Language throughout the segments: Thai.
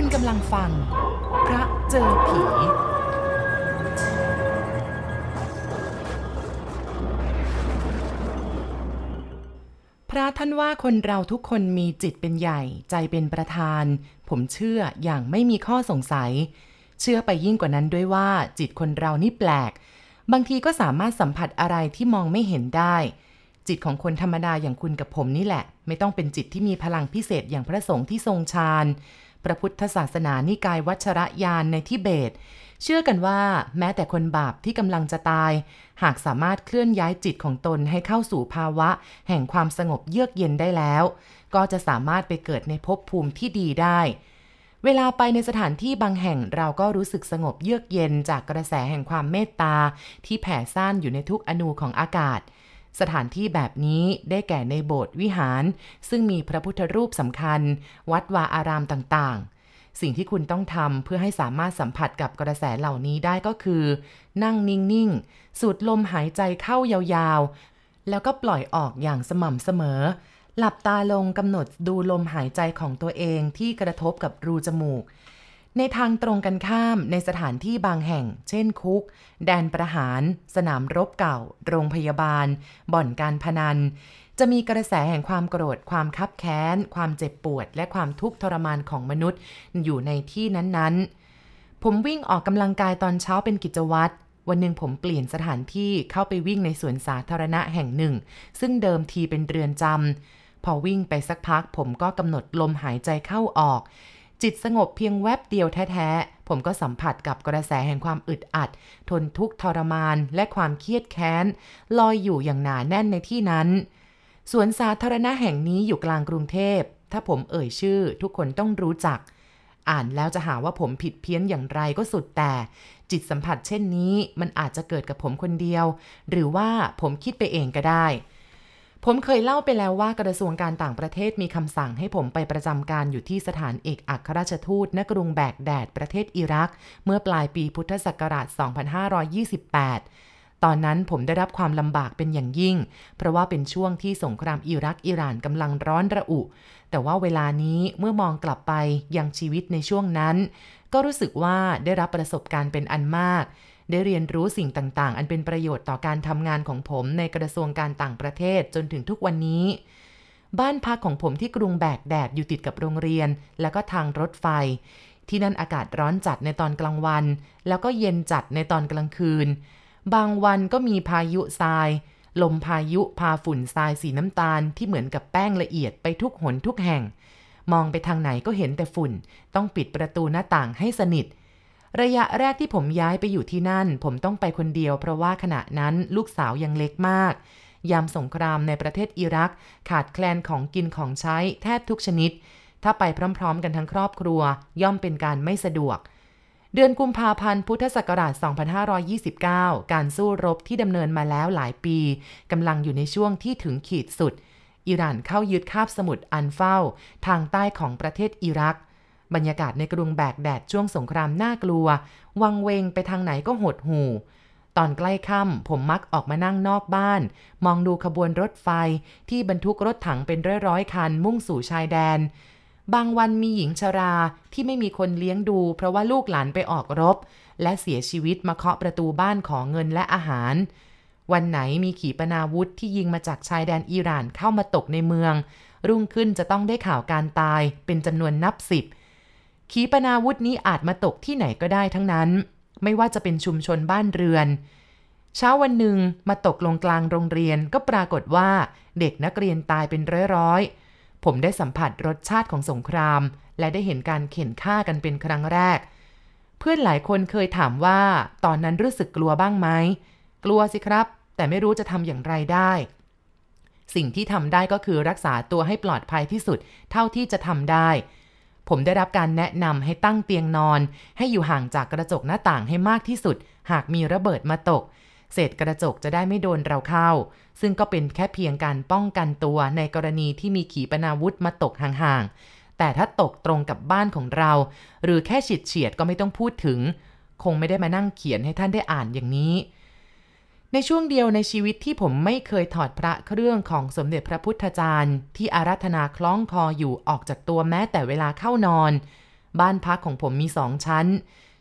คุณกำลังฟัง พระเจอผี พระท่านว่าคนเราทุกคนมีจิตเป็นใหญ่ ใจเป็นประธาน ผมเชื่ออย่างไม่มีข้อสงสัย เชื่อไปยิ่งกว่านั้นด้วยว่าจิตคนเรานี่แปลก บางทีก็สามารถสัมผัสอะไรที่มองไม่เห็นได้ จิตของคนธรรมดาอย่างคุณกับผมนี่แหละ ไม่ต้องเป็นจิตที่มีพลังพิเศษอย่างพระสงฆ์ที่ทรงฌานพระพุทธศาสนานิกายวัชระยานในทิเบต เชื่อกันว่าแม้แต่คนบาปที่กำลังจะตาย หากสามารถเคลื่อนย้ายจิตของตนให้เข้าสู่ภาวะ แห่งความสงบเยือกเย็นได้แล้ว ก็จะสามารถไปเกิดในภพภูมิที่ดีได้เวลาไปในสถานที่บางแห่งเราก็รู้สึกสงบเยือกเย็นจากกระแสแห่งความเมตตาที่แผ่ซ่านอยู่ในทุกอนูของอากาศ สถานที่แบบนี้ได้แก่ในโบสถ์วิหาร ซึ่งมีพระพุทธรูปสำคัญ วัดวาอารามต่างๆ สิ่งที่คุณต้องทำเพื่อให้สามารถสัมผัสกับกระแสเหล่านี้ได้ก็คือ นั่งนิ่งๆ สูดลมหายใจเข้ายาวๆ แล้วก็ปล่อยออกอย่างสม่ำเสมอ หลับตาลงกำหนดดูลมหายใจของตัวเองที่กระทบกับรูจมูก ในทางตรงกันข้ามในสถานที่บางแห่ง เช่นคุก แดนประหาร สนามรบเก่า โรงพยาบาล บ่อนการพนัน จะมีกระแสแห่งความโกรธ ความคับแค้น ความเจ็บปวด และความทุกข์ทรมานของมนุษย์ อยู่ในที่นั้นๆ ผมวิ่งออกกำลังกายตอนเช้าเป็นกิจวัตรวันหนึ่งผมเปลี่ยนสถานที่เข้าไปวิ่งในสวนสาธารณะแห่งหนึ่ง ซึ่งเดิมทีเป็นเรือนจำพอวิ่งไปสักพักผมก็กำหนดลมหายใจเข้าออก จิตสงบเพียงแวบเดียวแท้ๆ ผมก็สัมผัสกับกระแสแห่งความอึดอัด ทนทุกข์ทรมานและความเครียดแค้น ลอยอยู่อย่างหนาแน่นในที่นั้นสวนสาธารณะแห่งนี้อยู่กลางกรุงเทพ ถ้าผมเอ่ยชื่อ ทุกคนต้องรู้จัก อ่านแล้วจะหาว่าผมผิดเพี้ยนอย่างไรก็สุดแต่ จิตสัมผัสเช่นนี้มันอาจจะเกิดกับผมคนเดียว หรือว่าผมคิดไปเองก็ได้ ผมเคยเล่าไปแล้วว่ากระทรวงการต่างประเทศมีคำสั่งให้ผมไปประจำการอยู่ที่สถานเอกอัครราชทูตณกรุงแบกแดดประเทศอิรัก เมื่อปลายปีพุทธศักราช 2528 ตอนนั้นผมได้รับความลำบากเป็นอย่างยิ่ง เพราะว่าเป็นช่วงที่สงครามอิรักอิหร่านกำลังร้อนระอุ แต่ว่าเวลานี้เมื่อมองกลับไปยังชีวิตในช่วงนั้น ก็รู้สึกว่าได้รับประสบการณ์เป็นอันมาก ได้เรียนรู้สิ่งต่างๆ อันเป็นประโยชน์ต่อการทำงานของผมในกระทรวงการต่างประเทศจนถึงทุกวันนี้ บ้านพักของผมที่กรุงแบกแดดอยู่ติดกับโรงเรียน แล้วก็ทางรถไฟ ที่นั่นอากาศร้อนจัดในตอนกลางวัน แล้วก็เย็นจัดในตอนกลางคืน บางวันก็มีพายุทราย ลมพายุพาฝุ่นทรายสีน้ำตาลที่เหมือนกับแป้งละเอียดไปทุกหนทุกแห่ง มองไปทางไหนก็เห็นแต่ฝุ่น ต้องปิดประตูหน้าต่างให้สนิท ระยะแรกที่ผมย้ายไปอยู่ที่นั่น ผมต้องไปคนเดียว เพราะว่าขณะนั้นลูกสาวยังเล็กมาก ยามสงครามในประเทศอิรัก ขาดแคลนของกินของใช้แทบทุกชนิด ถ้าไปพร้อมๆ กันทั้งครอบครัว ย่อมเป็นการไม่สะดวก เดือนกุมภาพันธ์พุทธศักราช 2529 การสู้รบที่ดำเนินมาแล้วหลายปีกำลังอยู่ในช่วงที่ถึงขีดสุดอิหร่านเข้ายึดคาบสมุทรอันเฝ้า ทางใต้ของประเทศอิรัก บรรยากาศในกรุงแบกแดดช่วงสงครามน่ากลัว วังเวงไปทางไหนก็หดหู่ ตอนใกล้ค่ำผมมักออกมานั่งนอกบ้าน มองดูขบวนรถไฟที่บรรทุกรถถังเป็นร้อยๆคันมุ่งสู่ชายแดน บางวันมีหญิงชราที่ไม่มีคนเลี้ยงดู เพราะว่าลูกหลานไปออกรบ และเสียชีวิตมาเคาะประตูบ้านขอเงินและอาหาร วันไหนมีขีปนาวุธที่ยิงมาจากชายแดนอิหร่านเข้ามาตกในเมือง รุ่งขึ้นจะต้องได้ข่าวการตายเป็นจำนวนนับสิบ ขีปนาวุธนี้อาจมาตกที่ไหนก็ได้ทั้งนั้น ไม่ว่าจะเป็นชุมชนบ้านเรือน เช้าวันหนึ่งมาตกลงกลางโรงเรียนก็ปรากฏว่าเด็กนักเรียนตายเป็นร้อยๆ ผมได้สัมผัสรสชาติของสงคราม และได้เห็นการเข็นฆ่ากันเป็นครั้งแรก เพื่อนหลายคนเคยถามว่า ตอนนั้นรู้สึกกลัวบ้างไหม กลัวสิครับ แต่ไม่รู้จะทำอย่างไรได้ สิ่งที่ทำได้ก็คือรักษาตัวให้ปลอดภัยที่สุด เท่าที่จะทำได้ ผมได้รับการแนะนำให้ตั้งเตียงนอน ให้อยู่ห่างจากกระจกหน้าต่างให้มากที่สุด หากมีระเบิดมาตก เศษกระจกจะได้ไม่โดนเราเข้า ซึ่งก็เป็นแค่เพียงการป้องกันตัวในกรณีที่มีขีปนาวุธมาตกห่างๆ แต่ถ้าตกตรงกับบ้านของเรา หรือแค่ฉิดเฉียดก็ไม่ต้องพูดถึง คงไม่ได้มานั่งเขียนให้ท่านได้อ่านอย่างนี้ ในช่วงเดียวในชีวิตที่ผมไม่เคยถอดพระเครื่องของสมเด็จพระพุทธจารย์ ที่อารัธนาคล้องคออยู่ออกจากตัวแม้แต่เวลาเข้านอน บ้านพักของผมมีสองชั้น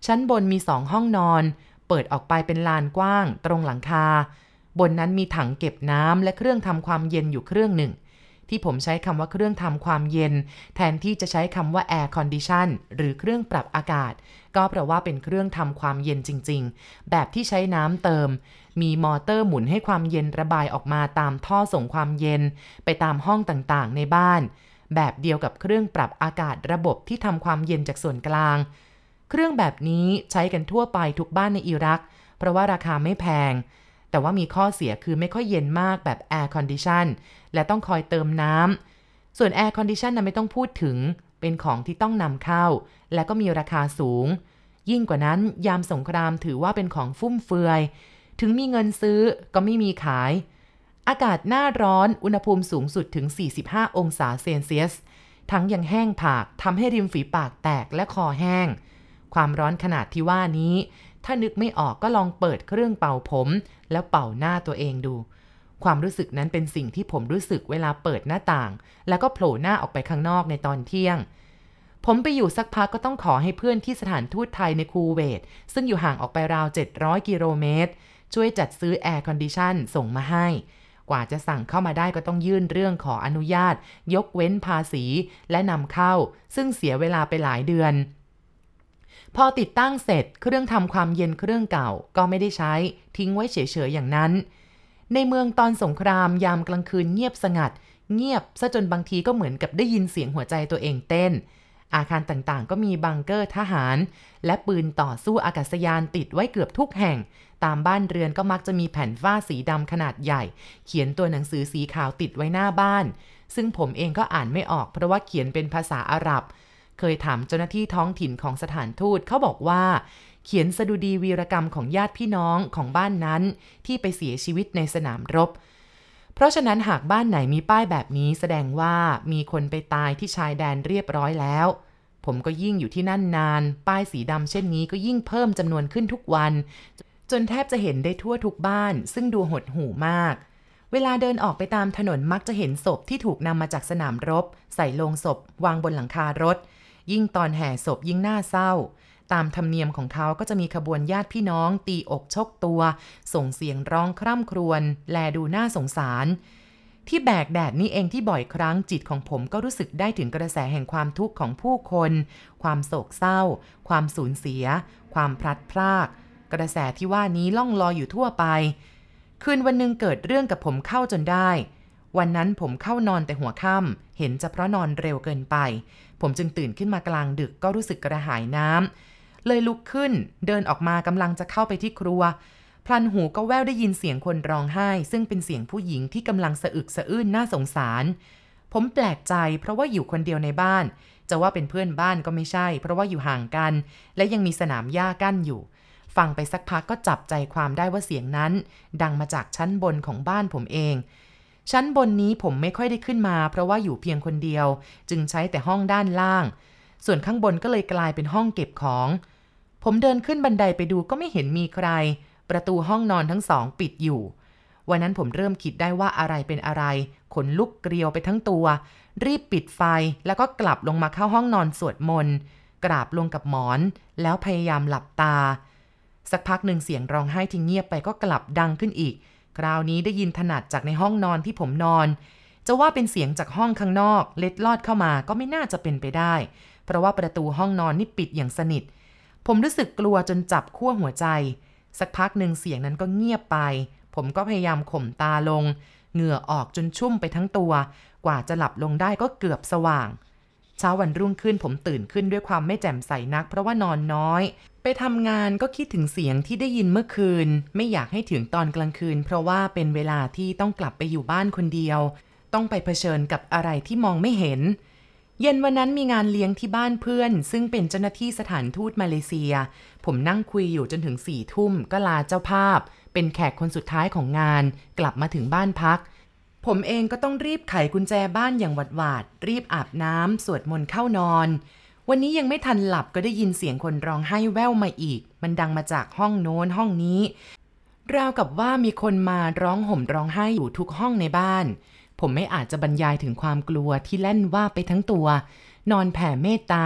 ชั้นบนมีสองห้องนอน เปิดออกไปเป็นลานกว้าง ตรงหลังคา บนนั้นมีถังเก็บน้ำและเครื่องทำความเย็นอยู่เครื่องหนึ่ง ที่ผมใช้คำว่าเครื่องทำความเย็น แทนที่จะใช้คำว่า air condition หรือเครื่องปรับอากาศ ก็เพราะว่าเป็นเครื่องทำความเย็นจริง ๆ แบบที่ใช้น้ำเติม มีมอเตอร์หมุนให้ความเย็นระบายออกมาตามท่อส่งความเย็นไปตามห้องต่างๆ ในบ้าน แบบเดียวกับเครื่องปรับอากาศระบบที่ทำความเย็นจากส่วนกลาง เครื่องแบบนี้ใช้กันทั่วไปทุกบ้านในอิรัก เพราะว่าราคาไม่แพง แต่ว่ามีข้อเสียคือไม่ค่อยเย็นมากแบบ air condition และต้องคอยเติมน้ำส่วน air condition นั้นไม่ต้องพูดถึงเป็นของที่ต้องนำเข้า และก็มีราคาสูงยิ่งกว่านั้นยามสงครามถือว่าเป็นของฟุ่มเฟือย ถึงมีเงินซื้อก็ไม่มีขาย อากาศหน้าร้อนอุณหภูมิสูงสุดถึง 45 องศาเซนเซียส ทั้งยังแห้งผากทำให้ริมฝีปากแตกและคอแห้ง ความร้อนขนาดที่ว่านี้ ถ้านึกไม่ออกก็ลองเปิดเครื่องเป่าผม แล้วเป่าหน้าตัวเองดู ความรู้สึกนั้นเป็นสิ่งที่ผมรู้สึกเวลาเปิดหน้าต่าง แล้วก็โผล่หน้าออกไปข้างนอกในตอนเที่ยงผมไปอยู่สักพักก็ต้องขอให้เพื่อนที่สถานทูตไทยในคูเวต ซึ่งอยู่ห่างออกไปราว 700 กิโลเมตร ช่วยจัดซื้อ air condition ส่งมาให้ กว่าจะสั่งเข้ามาได้ก็ต้องยื่นเรื่องขออนุญาต ยกเว้นภาษีและนำเข้า ซึ่งเสียเวลาไปหลายเดือน พอติดตั้งเสร็จเครื่องทำความเย็นเครื่องเก่าก็ไม่ได้ใช้ทิ้งไว้เฉยๆอย่างนั้น ในเมืองตอนสงครามยามกลางคืนเงียบสงัด เงียบซะจนบางทีก็เหมือนกับได้ยินเสียงหัวใจตัวเองเต้น อาคารต่างๆ ก็มีบังเกอร์ทหาร และปืนต่อสู้อากาศยานติดไว้เกือบทุกแห่ง ตามบ้านเรือนก็มักจะมีแผ่นฝ้าสีดำขนาดใหญ่ เขียนตัวหนังสือสีขาวติดไว้หน้าบ้าน ซึ่งผมเองก็อ่านไม่ออกเพราะว่าเขียนเป็นภาษาอาหรับ เคยถามเจ้าหน้าที่ท้องถิ่นของสถานทูตเขาบอกว่า เขียนสดุดีวีรกรรมของญาติพี่น้องของบ้านนั้น ที่ไปเสียชีวิตในสนามรบเพราะฉะนั้นหากบ้านไหนมีป้ายแบบนี้แสดงว่ามีคนไปตายที่ชายแดนเรียบร้อยแล้ว ผมก็ยิ่งอยู่ที่นั่นนาน ป้ายสีดำเช่นนี้ก็ยิ่งเพิ่มจำนวนขึ้นทุกวัน จนแทบจะเห็นได้ทั่วทุกบ้าน ซึ่งดูหดหู่มาก เวลาเดินออกไปตามถนนมักจะเห็นศพที่ถูกนำมาจากสนามรบ ใส่ลงศพ วางบนหลังคารถ ยิ่งตอนแห่ศพยิ่งน่าเศร้า ตามธรรมเนียมของเขาก็จะมีขบวนญาติพี่น้อง ตีอกชกตัว ส่งเสียงร้องคร่ำครวญแลดูน่าสงสาร ที่แบกแดดนี้เองที่บ่อยครั้งจิตของผมก็รู้สึกได้ถึงกระแสแห่งความทุกข์ของผู้คน ความโศกเศร้า ความสูญเสีย ความพลัดพราก กระแสที่ว่านี้ล่องลอยอยู่ทั่วไป คืนวันหนึ่งเกิดเรื่องกับผมเข้าจนได้ วันนั้นผมเข้านอนแต่หัวค่ำเห็นจะเพราะนอนเร็วเกินไป ผมจึงตื่นขึ้นมากลางดึกก็รู้สึกกระหายน้ำเลยลุกขึ้น เดินออกมากำลังจะเข้าไปที่ครัว พลันหูก็แววได้ยินเสียงคนร้องไห้ ซึ่งเป็นเสียงผู้หญิงที่กำลังสะอึกสะอื้นน่าสงสาร ผมแปลกใจเพราะว่าอยู่คนเดียวในบ้าน จะว่าเป็นเพื่อนบ้านก็ไม่ใช่ เพราะว่าอยู่ห่างกัน และยังมีสนามหญ้ากั้นอยู่ ฟังไปสักพักก็จับใจความได้ว่าเสียงนั้น ดังมาจากชั้นบนของบ้านผมเองชั้นบนนี้ผมไม่ค่อยได้ขึ้นมา เพราะว่าอยู่เพียงคนเดียว จึงใช้แต่ห้องด้านล่าง ส่วนข้างบนก็เลยกลายเป็นห้องเก็บของ ผมเดินขึ้นบันไดไปดูก็ไม่เห็นมีใคร ประตูห้องนอนทั้งสองปิดอยู่ วันนั้นผมเริ่มคิดได้ว่าอะไรเป็นอะไร ขนลุกเกลียวไปทั้งตัว รีบปิดไฟแล้วก็กลับลงมาเข้าห้องนอนสวดมนต์กราบลงกับหมอน แล้วพยายามหลับตา สักพักหนึ่งเสียงร้องไห้ที่เงียบไปก็กลับดังขึ้นอีก คราวนี้ได้ยินถนัดจากในห้องนอนที่ผมนอน จะว่าเป็นเสียงจากห้องข้างนอก เล็ดลอดเข้ามาก็ไม่น่าจะเป็นไปได้ เพราะว่าประตูห้องนอนนี่ปิดอย่างสนิท ผมรู้สึกกลัวจนจับขั้วหัวใจ สักพักหนึ่งเสียงนั้นก็เงียบไป ผมก็พยายามข่มตาลง เหงื่อออกจนชุ่มไปทั้งตัว กว่าจะหลับลงได้ก็เกือบสว่าง เช้าวันรุ่งขึ้นผมตื่นขึ้นด้วยความไม่แจ่มใสนัก เพราะว่านอนน้อย ไปทำงานก็คิดถึงเสียงที่ได้ยินเมื่อคืน ไม่อยากให้ถึงตอนกลางคืน เพราะว่าเป็นเวลาที่ต้องกลับไปอยู่บ้านคนเดียว ต้องไปเผชิญกับอะไรที่มองไม่เห็น เย็นวันนั้นมีงานเลี้ยงที่บ้านเพื่อน ซึ่งเป็นเจ้าหน้าที่สถานทูตมาเลเซีย ผมนั่งคุยอยู่จนถึงสี่ทุ่มก็ลาเจ้าภาพ เป็นแขกคนสุดท้ายของงาน กลับมาถึงบ้านพัก ผมเองก็ต้องรีบไขกุญแจบ้านอย่างหวาดหวาด รีบอาบน้ำสวดมนต์เข้านอน วันนี้ยังไม่ทันหลับก็ได้ยินเสียงคนร้องไห้แว่วมาอีก มันดังมาจากห้องโน้นห้องนี้ราวกับว่ามีคนมาร้องห่มร้องไห้อยู่ทุกห้องในบ้าน ผมไม่อาจจะบรรยายถึงความกลัวที่แล่นว่าไปทั้งตัว นอนแผ่เมตตา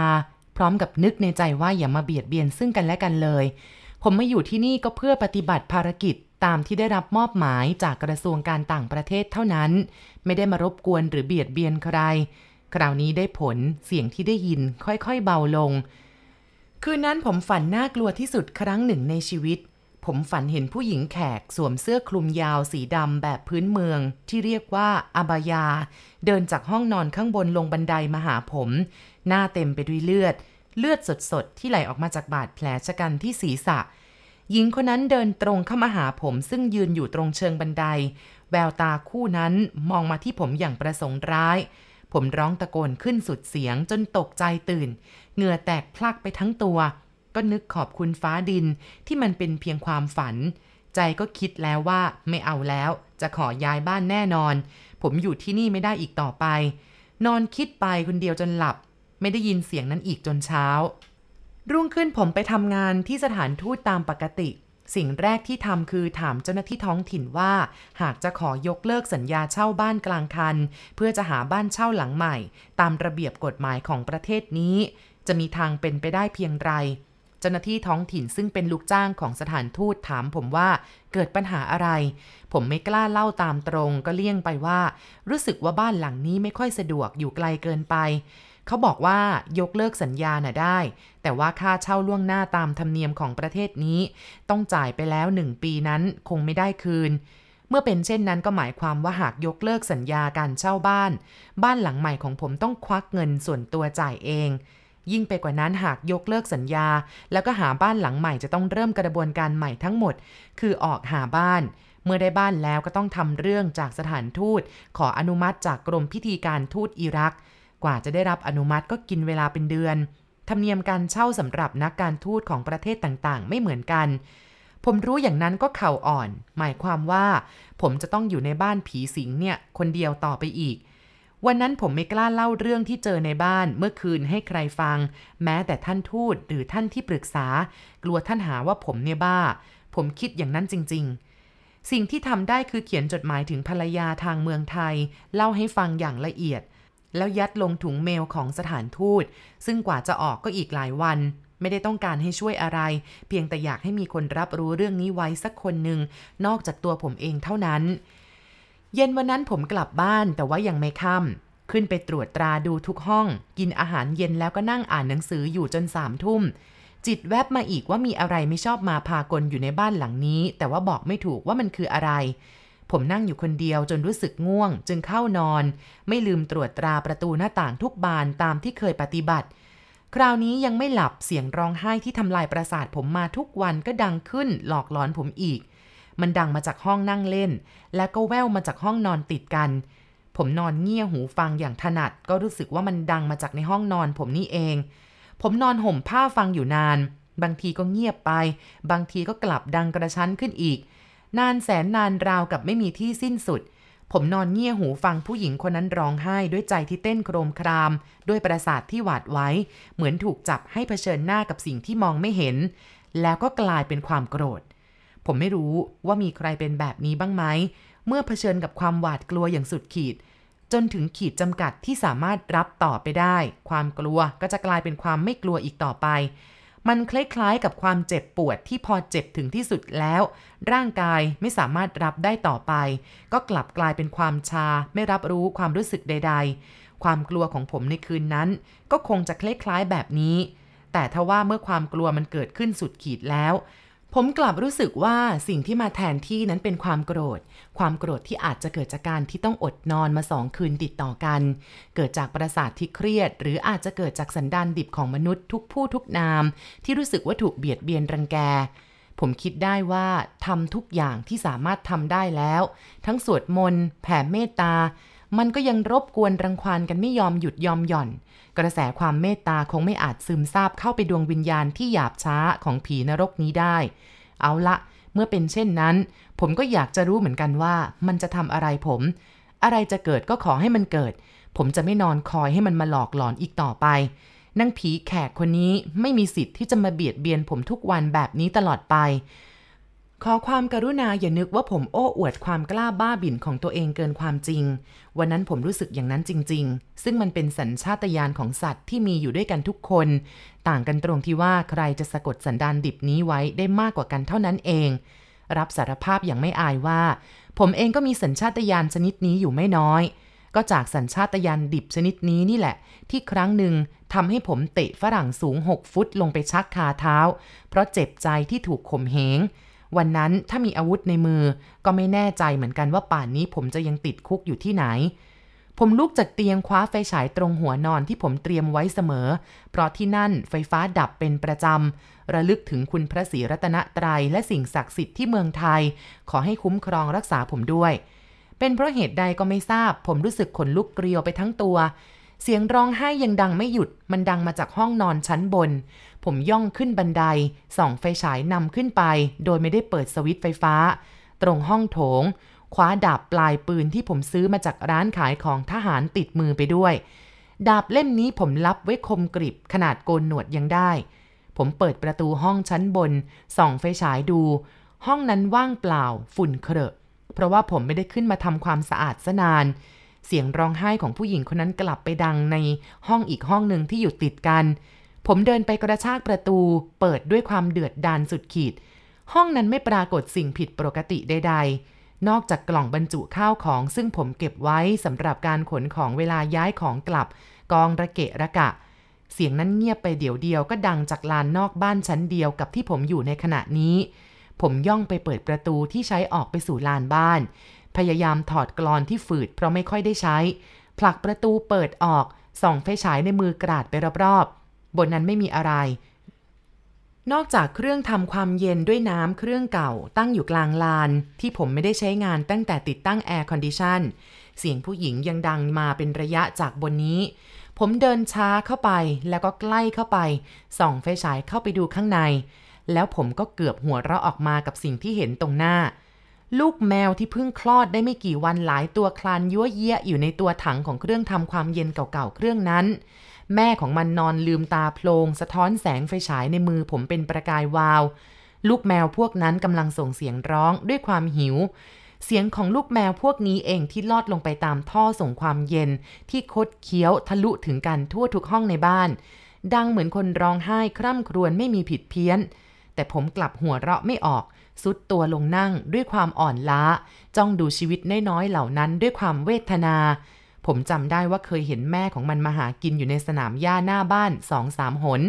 พร้อมกับนึกในใจว่าอย่ามาเบียดเบียนซึ่งกันและกันเลย ผมมาอยู่ที่นี่ก็เพื่อปฏิบัติภารกิจตามที่ได้รับมอบหมายจากกระทรวงการต่างประเทศเท่านั้น ไม่ได้มารบกวนหรือเบียดเบียนใคร คราวนี้ได้ผลเสียงที่ได้ยินค่อยๆเบาลง คืนนั้นผมฝันน่ากลัวที่สุดครั้งหนึ่งในชีวิต ผมฝันเห็นผู้หญิงแขกสวมเสื้อคลุมยาวสีดำแบบพื้นเมือง ที่เรียกว่าอาบายา เดินจากห้องนอนข้างบนลงบันไดมาหาผม หน้าเต็มไปด้วยเลือด เลือดสดๆ ที่ไหลออกมาจากบาดแผลชะกันที่ศีรษะ หญิงคนนั้นเดินตรงเข้ามาหาผมซึ่งยืนอยู่ตรงเชิงบันได แววตาคู่นั้นมองมาที่ผมอย่างประสงค์ร้าย ผมร้องตะโกนขึ้นสุดเสียงจนตกใจตื่น เหงื่อแตกพลักไปทั้งตัว ก็นึกขอบคุณฟ้าดินที่มันเป็นเพียงความฝัน ใจก็คิดแล้วว่าไม่เอาแล้ว จะขอย้ายบ้านแน่นอน ผมอยู่ที่นี่ไม่ได้อีกต่อไป นอนคิดไปคนเดียวจนหลับ ไม่ได้ยินเสียงนั้นอีกจนเช้า รุ่งขึ้นผมไปทำงานที่สถานทูตตามปกติ สิ่งแรกที่ทำคือถามเจ้าหน้าที่ท้องถิ่นว่า หากจะขอยกเลิกสัญญาเช่าบ้านกลางคัน เพื่อจะหาบ้านเช่าหลังใหม่ ตามระเบียบกฎหมายของประเทศนี้ จะมีทางเป็นไปได้เพียงไร เจ้าหน้าที่ท้องถิ่นซึ่งเป็นลูกจ้างของสถานทูตถามผมว่าเกิดปัญหาอะไร ผมไม่กล้าเล่าตามตรงก็เลี่ยงไปว่า รู้สึกว่าบ้านหลังนี้ไม่ค่อยสะดวกอยู่ไกลเกินไป เขาบอกว่ายกเลิกสัญญาน่ะได้ แต่ว่าค่าเช่าล่วงหน้าตามธรรมเนียมของประเทศนี้ ต้องจ่ายไปแล้วหนึ่งปีนั้นคงไม่ได้คืนเมื่อเป็นเช่นนั้นก็หมายความว่าหากยกเลิกสัญญาการเช่าบ้าน บ้านหลังใหม่ของผมต้องควักเงินส่วนตัวจ่ายเอง ยิ่งไปกว่านั้นหากยกเลิกสัญญา แล้วก็หาบ้านหลังใหม่จะต้องเริ่มกระบวนการใหม่ทั้งหมด คือออกหาบ้านเมื่อได้บ้านแล้วก็ต้องทำเรื่องจากสถานทูต ขออนุมัติจากกรมพิธีการทูตอิรัก กว่าจะได้รับอนุมัติก็กินเวลาเป็นเดือน ธรรมเนียมการเช่าสำหรับนักการทูตของประเทศต่างๆ ไม่เหมือนกัน ผมรู้อย่างนั้นก็เข่าอ่อน หมายความว่า ผมจะต้องอยู่ในบ้านผีสิงเนี่ย คนเดียวต่อไปอีก วันนั้นผมไม่กล้าเล่าเรื่องที่เจอในบ้านเมื่อคืนให้ใครฟัง แม้แต่ท่านทูตหรือท่านที่ปรึกษา กลัวท่านหาว่าผมเนี่ยบ้า ผมคิดอย่างนั้นจริง ๆ สิ่งที่ทำได้คือเขียนจดหมายถึงภรรยาทางเมืองไทย เล่าให้ฟังอย่างละเอียด แล้วยัดลงถุงเมลของสถานทูต ซึ่งกว่าจะออกก็อีกหลายวัน ไม่ได้ต้องการให้ช่วยอะไร เพียงแต่อยากให้มีคนรับรู้เรื่องนี้ไว้สักคนหนึ่งนอกจากตัวผมเองเท่านั้น เย็นวันนั้นผมกลับบ้านแต่ว่ายังไม่ค่ำขึ้นไปตรวจตราดูทุกห้อง กินอาหารเย็นแล้วก็นั่งอ่านหนังสืออยู่จนสามทุ่ม จิตแวบมาอีกว่ามีอะไรไม่ชอบมาพากลอยู่ในบ้านหลังนี้ แต่ว่าบอกไม่ถูกว่ามันคืออะไร ผมนั่งอยู่คนเดียวจนรู้สึกง่วง จึงเข้านอน ไม่ลืมตรวจตราประตูหน้าต่างทุกบานตามที่เคยปฏิบัติ คราวนี้ยังไม่หลับเสียงร้องไห้ที่ทำลายประสาทผมมาทุกวันก็ดังขึ้นหลอกหลอนผมอีก มันดังมาจากห้องนั่งเล่น และก็แว่วมาจากห้องนอนติดกัน ผมนอนเงี่ยหูฟังอย่างถนัด ก็รู้สึกว่ามันดังมาจากในห้องนอนผมนี่เอง ผมนอนห่มผ้าฟังอยู่นาน บางทีก็เงียบไป บางทีก็กลับดังกระชั้นขึ้นอีก นานแสนนานราวกับไม่มีที่สิ้นสุด ผมนอนเงี่ยหูฟังผู้หญิงคนนั้นร้องไห้ด้วยใจที่เต้นโครมคราม ด้วยประสาทที่หวาดไว้ เหมือนถูกจับให้เผชิญหน้ากับสิ่งที่มองไม่เห็น แล้วก็กลายเป็นความโกรธ ผมไม่รู้ว่ามีใครเป็นแบบนี้บ้างไหม เมื่อเผชิญกับความหวาดกลัวอย่างสุดขีด จนถึงขีดจำกัดที่สามารถรับต่อไปได้ ความกลัวก็จะกลายเป็นความไม่กลัวอีกต่อไป มันคล้ายๆกับความเจ็บปวดที่พอเจ็บถึงที่สุดแล้ว ร่างกายไม่สามารถรับได้ต่อไป ก็กลับกลายเป็นความชา ไม่รับรู้ความรู้สึกใด ๆ ความกลัวของผมในคืนนั้น ก็คงจะคล้ายๆแบบนี้ แต่ถ้าว่าเมื่อความกลัวมันเกิดขึ้นสุดขีดแล้ว ผมกลับรู้สึกว่าสิ่งที่มาแทนที่นั้นเป็นความโกรธ ความโกรธที่อาจจะเกิดจากการที่ต้องอดนอนมาสองคืนติดต่อกัน เกิดจากประสาทที่เครียด หรืออาจจะเกิดจากสันดานดิบของมนุษย์ทุกผู้ทุกนาม ที่รู้สึกว่าถูกเบียดเบียนรังแก ผมคิดได้ว่าทำทุกอย่างที่สามารถทำได้แล้ว ทั้งสวดมนต์แผ่เมตตา มันก็ยังรบกวนรังควานกันไม่ยอมหยุดยอมหย่อน กระแสความเมตตาคงไม่อาจซึมซาบเข้าไปดวงวิญญาณที่หยาบช้าของผีนรกนี้ได้ เอาละ เมื่อเป็นเช่นนั้น ผมก็อยากจะรู้เหมือนกันว่า มันจะทำอะไรผม อะไรจะเกิดก็ขอให้มันเกิด ผมจะไม่นอนคอยให้มันมาหลอกหลอนอีกต่อไปนางผีแขกคนนี้ไม่มีสิทธิ์ที่จะมาเบียดเบียนผมทุกวันแบบนี้ตลอดไป ขอความกรุณาอย่านึกว่าผมโอ้อวดความกล้าบ้าบิ่นของตัวเองเกินความจริง วันนั้นผมรู้สึกอย่างนั้นจริง ๆ ซึ่งมันเป็นสัญชาตญาณของสัตว์ที่มีอยู่ด้วยกันทุกคน ต่างกันตรงที่ว่าใครจะสะกดสันดานดิบนี้ไว้ได้มากกว่ากันเท่านั้นเอง รับสารภาพอย่างไม่อายว่า ผมเองก็มีสัญชาตญาณชนิดนี้อยู่ไม่น้อย ก็จากสัญชาตญาณดิบชนิดนี้นี่แหละ ที่ครั้งหนึ่งทำให้ผมเตะฝรั่งสูง 6 ฟุตลงไปชักคาเท้า เพราะเจ็บใจที่ถูกข่มเหง วันนั้นถ้ามีอาวุธในมือ ก็ไม่แน่ใจเหมือนกันว่าป่านนี้ผมจะยังติดคุกอยู่ที่ไหน ผมลุกจากเตียงคว้าไฟฉายตรงหัวนอนที่ผมเตรียมไว้เสมอ เพราะที่นั่นไฟฟ้าดับเป็นประจำ ระลึกถึงคุณพระศรีรัตนตรัยและสิ่งศักดิ์สิทธิ์ที่เมืองไทย ขอให้คุ้มครองรักษาผมด้วย เป็นเพราะเหตุใดก็ไม่ทราบ ผมรู้สึกขนลุกเกลียวไปทั้งตัวเสียงร้องไห้ยังดังไม่หยุด มันดังมาจากห้องนอนชั้นบน ผมย่องขึ้นบันได ส่องไฟฉายนำขึ้นไป โดยไม่ได้เปิดสวิตช์ไฟฟ้า ตรงห้องโถง คว้าดาบปลายปืนที่ผมซื้อมาจากร้านขายของทหารติดมือไปด้วย ดาบเล่มนี้ผมรับไว้คมกริบขนาดโกนหนวดยังได้ ผมเปิดประตูห้องชั้นบน ส่องไฟฉายดู ห้องนั้นว่างเปล่า ฝุ่นเครอะเพราะว่าผมไม่ได้ขึ้นมาทำความสะอาดซะนานเสียงร้องไห้ของผู้หญิงคนนั้นกลับไปดังในห้องอีกห้องหนึ่งที่อยู่ติดกัน ผมเดินไปกระชากประตู เปิดด้วยความเดือดดานสุดขีด ห้องนั้นไม่ปรากฏสิ่งผิดปกติใด ๆ นอกจากกล่องบรรจุข้าวของซึ่งผมเก็บไว้สำหรับการขนของเวลาย้ายของกลับ กองระเกะระกะ เสียงนั้นเงียบไปเดี๋ยวเดียวก็ดังจากลานนอกบ้านชั้นเดียวกับที่ผมอยู่ในขณะนี้ ผมย่องไปเปิดประตูที่ใช้ออกไปสู่ลานบ้าน พยายามถอดกรอนที่ฝืดเพราะไม่ค่อยได้ใช้ ผลักประตูเปิดออกส่องไฟฉายในมือกราดไปรอบๆ บนนั้นไม่มีอะไร นอกจากเครื่องทำความเย็นด้วยน้ำเครื่องเก่าตั้งอยู่กลางลาน ที่ผมไม่ได้ใช้งานตั้งแต่ติดตั้ง air condition เสียงผู้หญิงยังดังมาเป็นระยะจากบนนี้ ผมเดินช้าเข้าไปแล้วก็ใกล้เข้าไป ส่องไฟฉายเข้าไปดูข้างใน แล้วผมก็เกือบหัวเราะออกมากับสิ่งที่เห็นตรงหน้า ลูกแมวที่เพิ่งคลอดได้ไม่กี่วันหลายตัวคลานยั่วเยี้ยอยู่ในตัวถังของเครื่องทำความเย็นเก่าๆเครื่องนั้น แม่ของมันนอนลืมตาโพลงสะท้อนแสงไฟฉายในมือผมเป็นประกายวาว ลูกแมวพวกนั้นกำลังส่งเสียงร้องด้วยความหิว เสียงของลูกแมวพวกนี้เองที่ลอดลงไปตามท่อส่งความเย็น ที่คดเคี้ยวทะลุถึงกันทั่วทุกห้องในบ้าน ดังเหมือนคนร้องไห้คร่ำครวญไม่มีผิดเพี้ยน แต่ผมกลับหัวเราะไม่ออกสุดตัวลงนั่งด้วยความอ่อนล้า จ้องดูชีวิตน้อยๆเหล่านั้นด้วยความเวทนา ผมจำได้ว่าเคยเห็นแม่ของมันมาหากินอยู่ในสนามหญ้าหน้าบ้านสองสามหน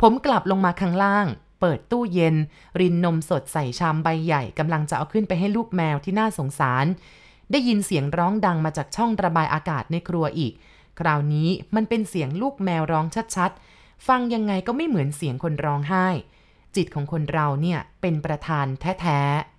ผมกลับลงมาข้างล่าง เปิดตู้เย็น รินนมสดใส่ชามใบใหญ่กำลังจะเอาขึ้นไปให้ลูกแมวที่น่าสงสาร ได้ยินเสียงร้องดังมาจากช่องระบายอากาศในครัวอีก คราวนี้มันเป็นเสียงลูกแมวร้องชัดๆ ฟังยังไงก็ไม่เหมือนเสียงคนร้องไห้ จิตของคนเราเนี่ยเป็นประธานแท้ๆ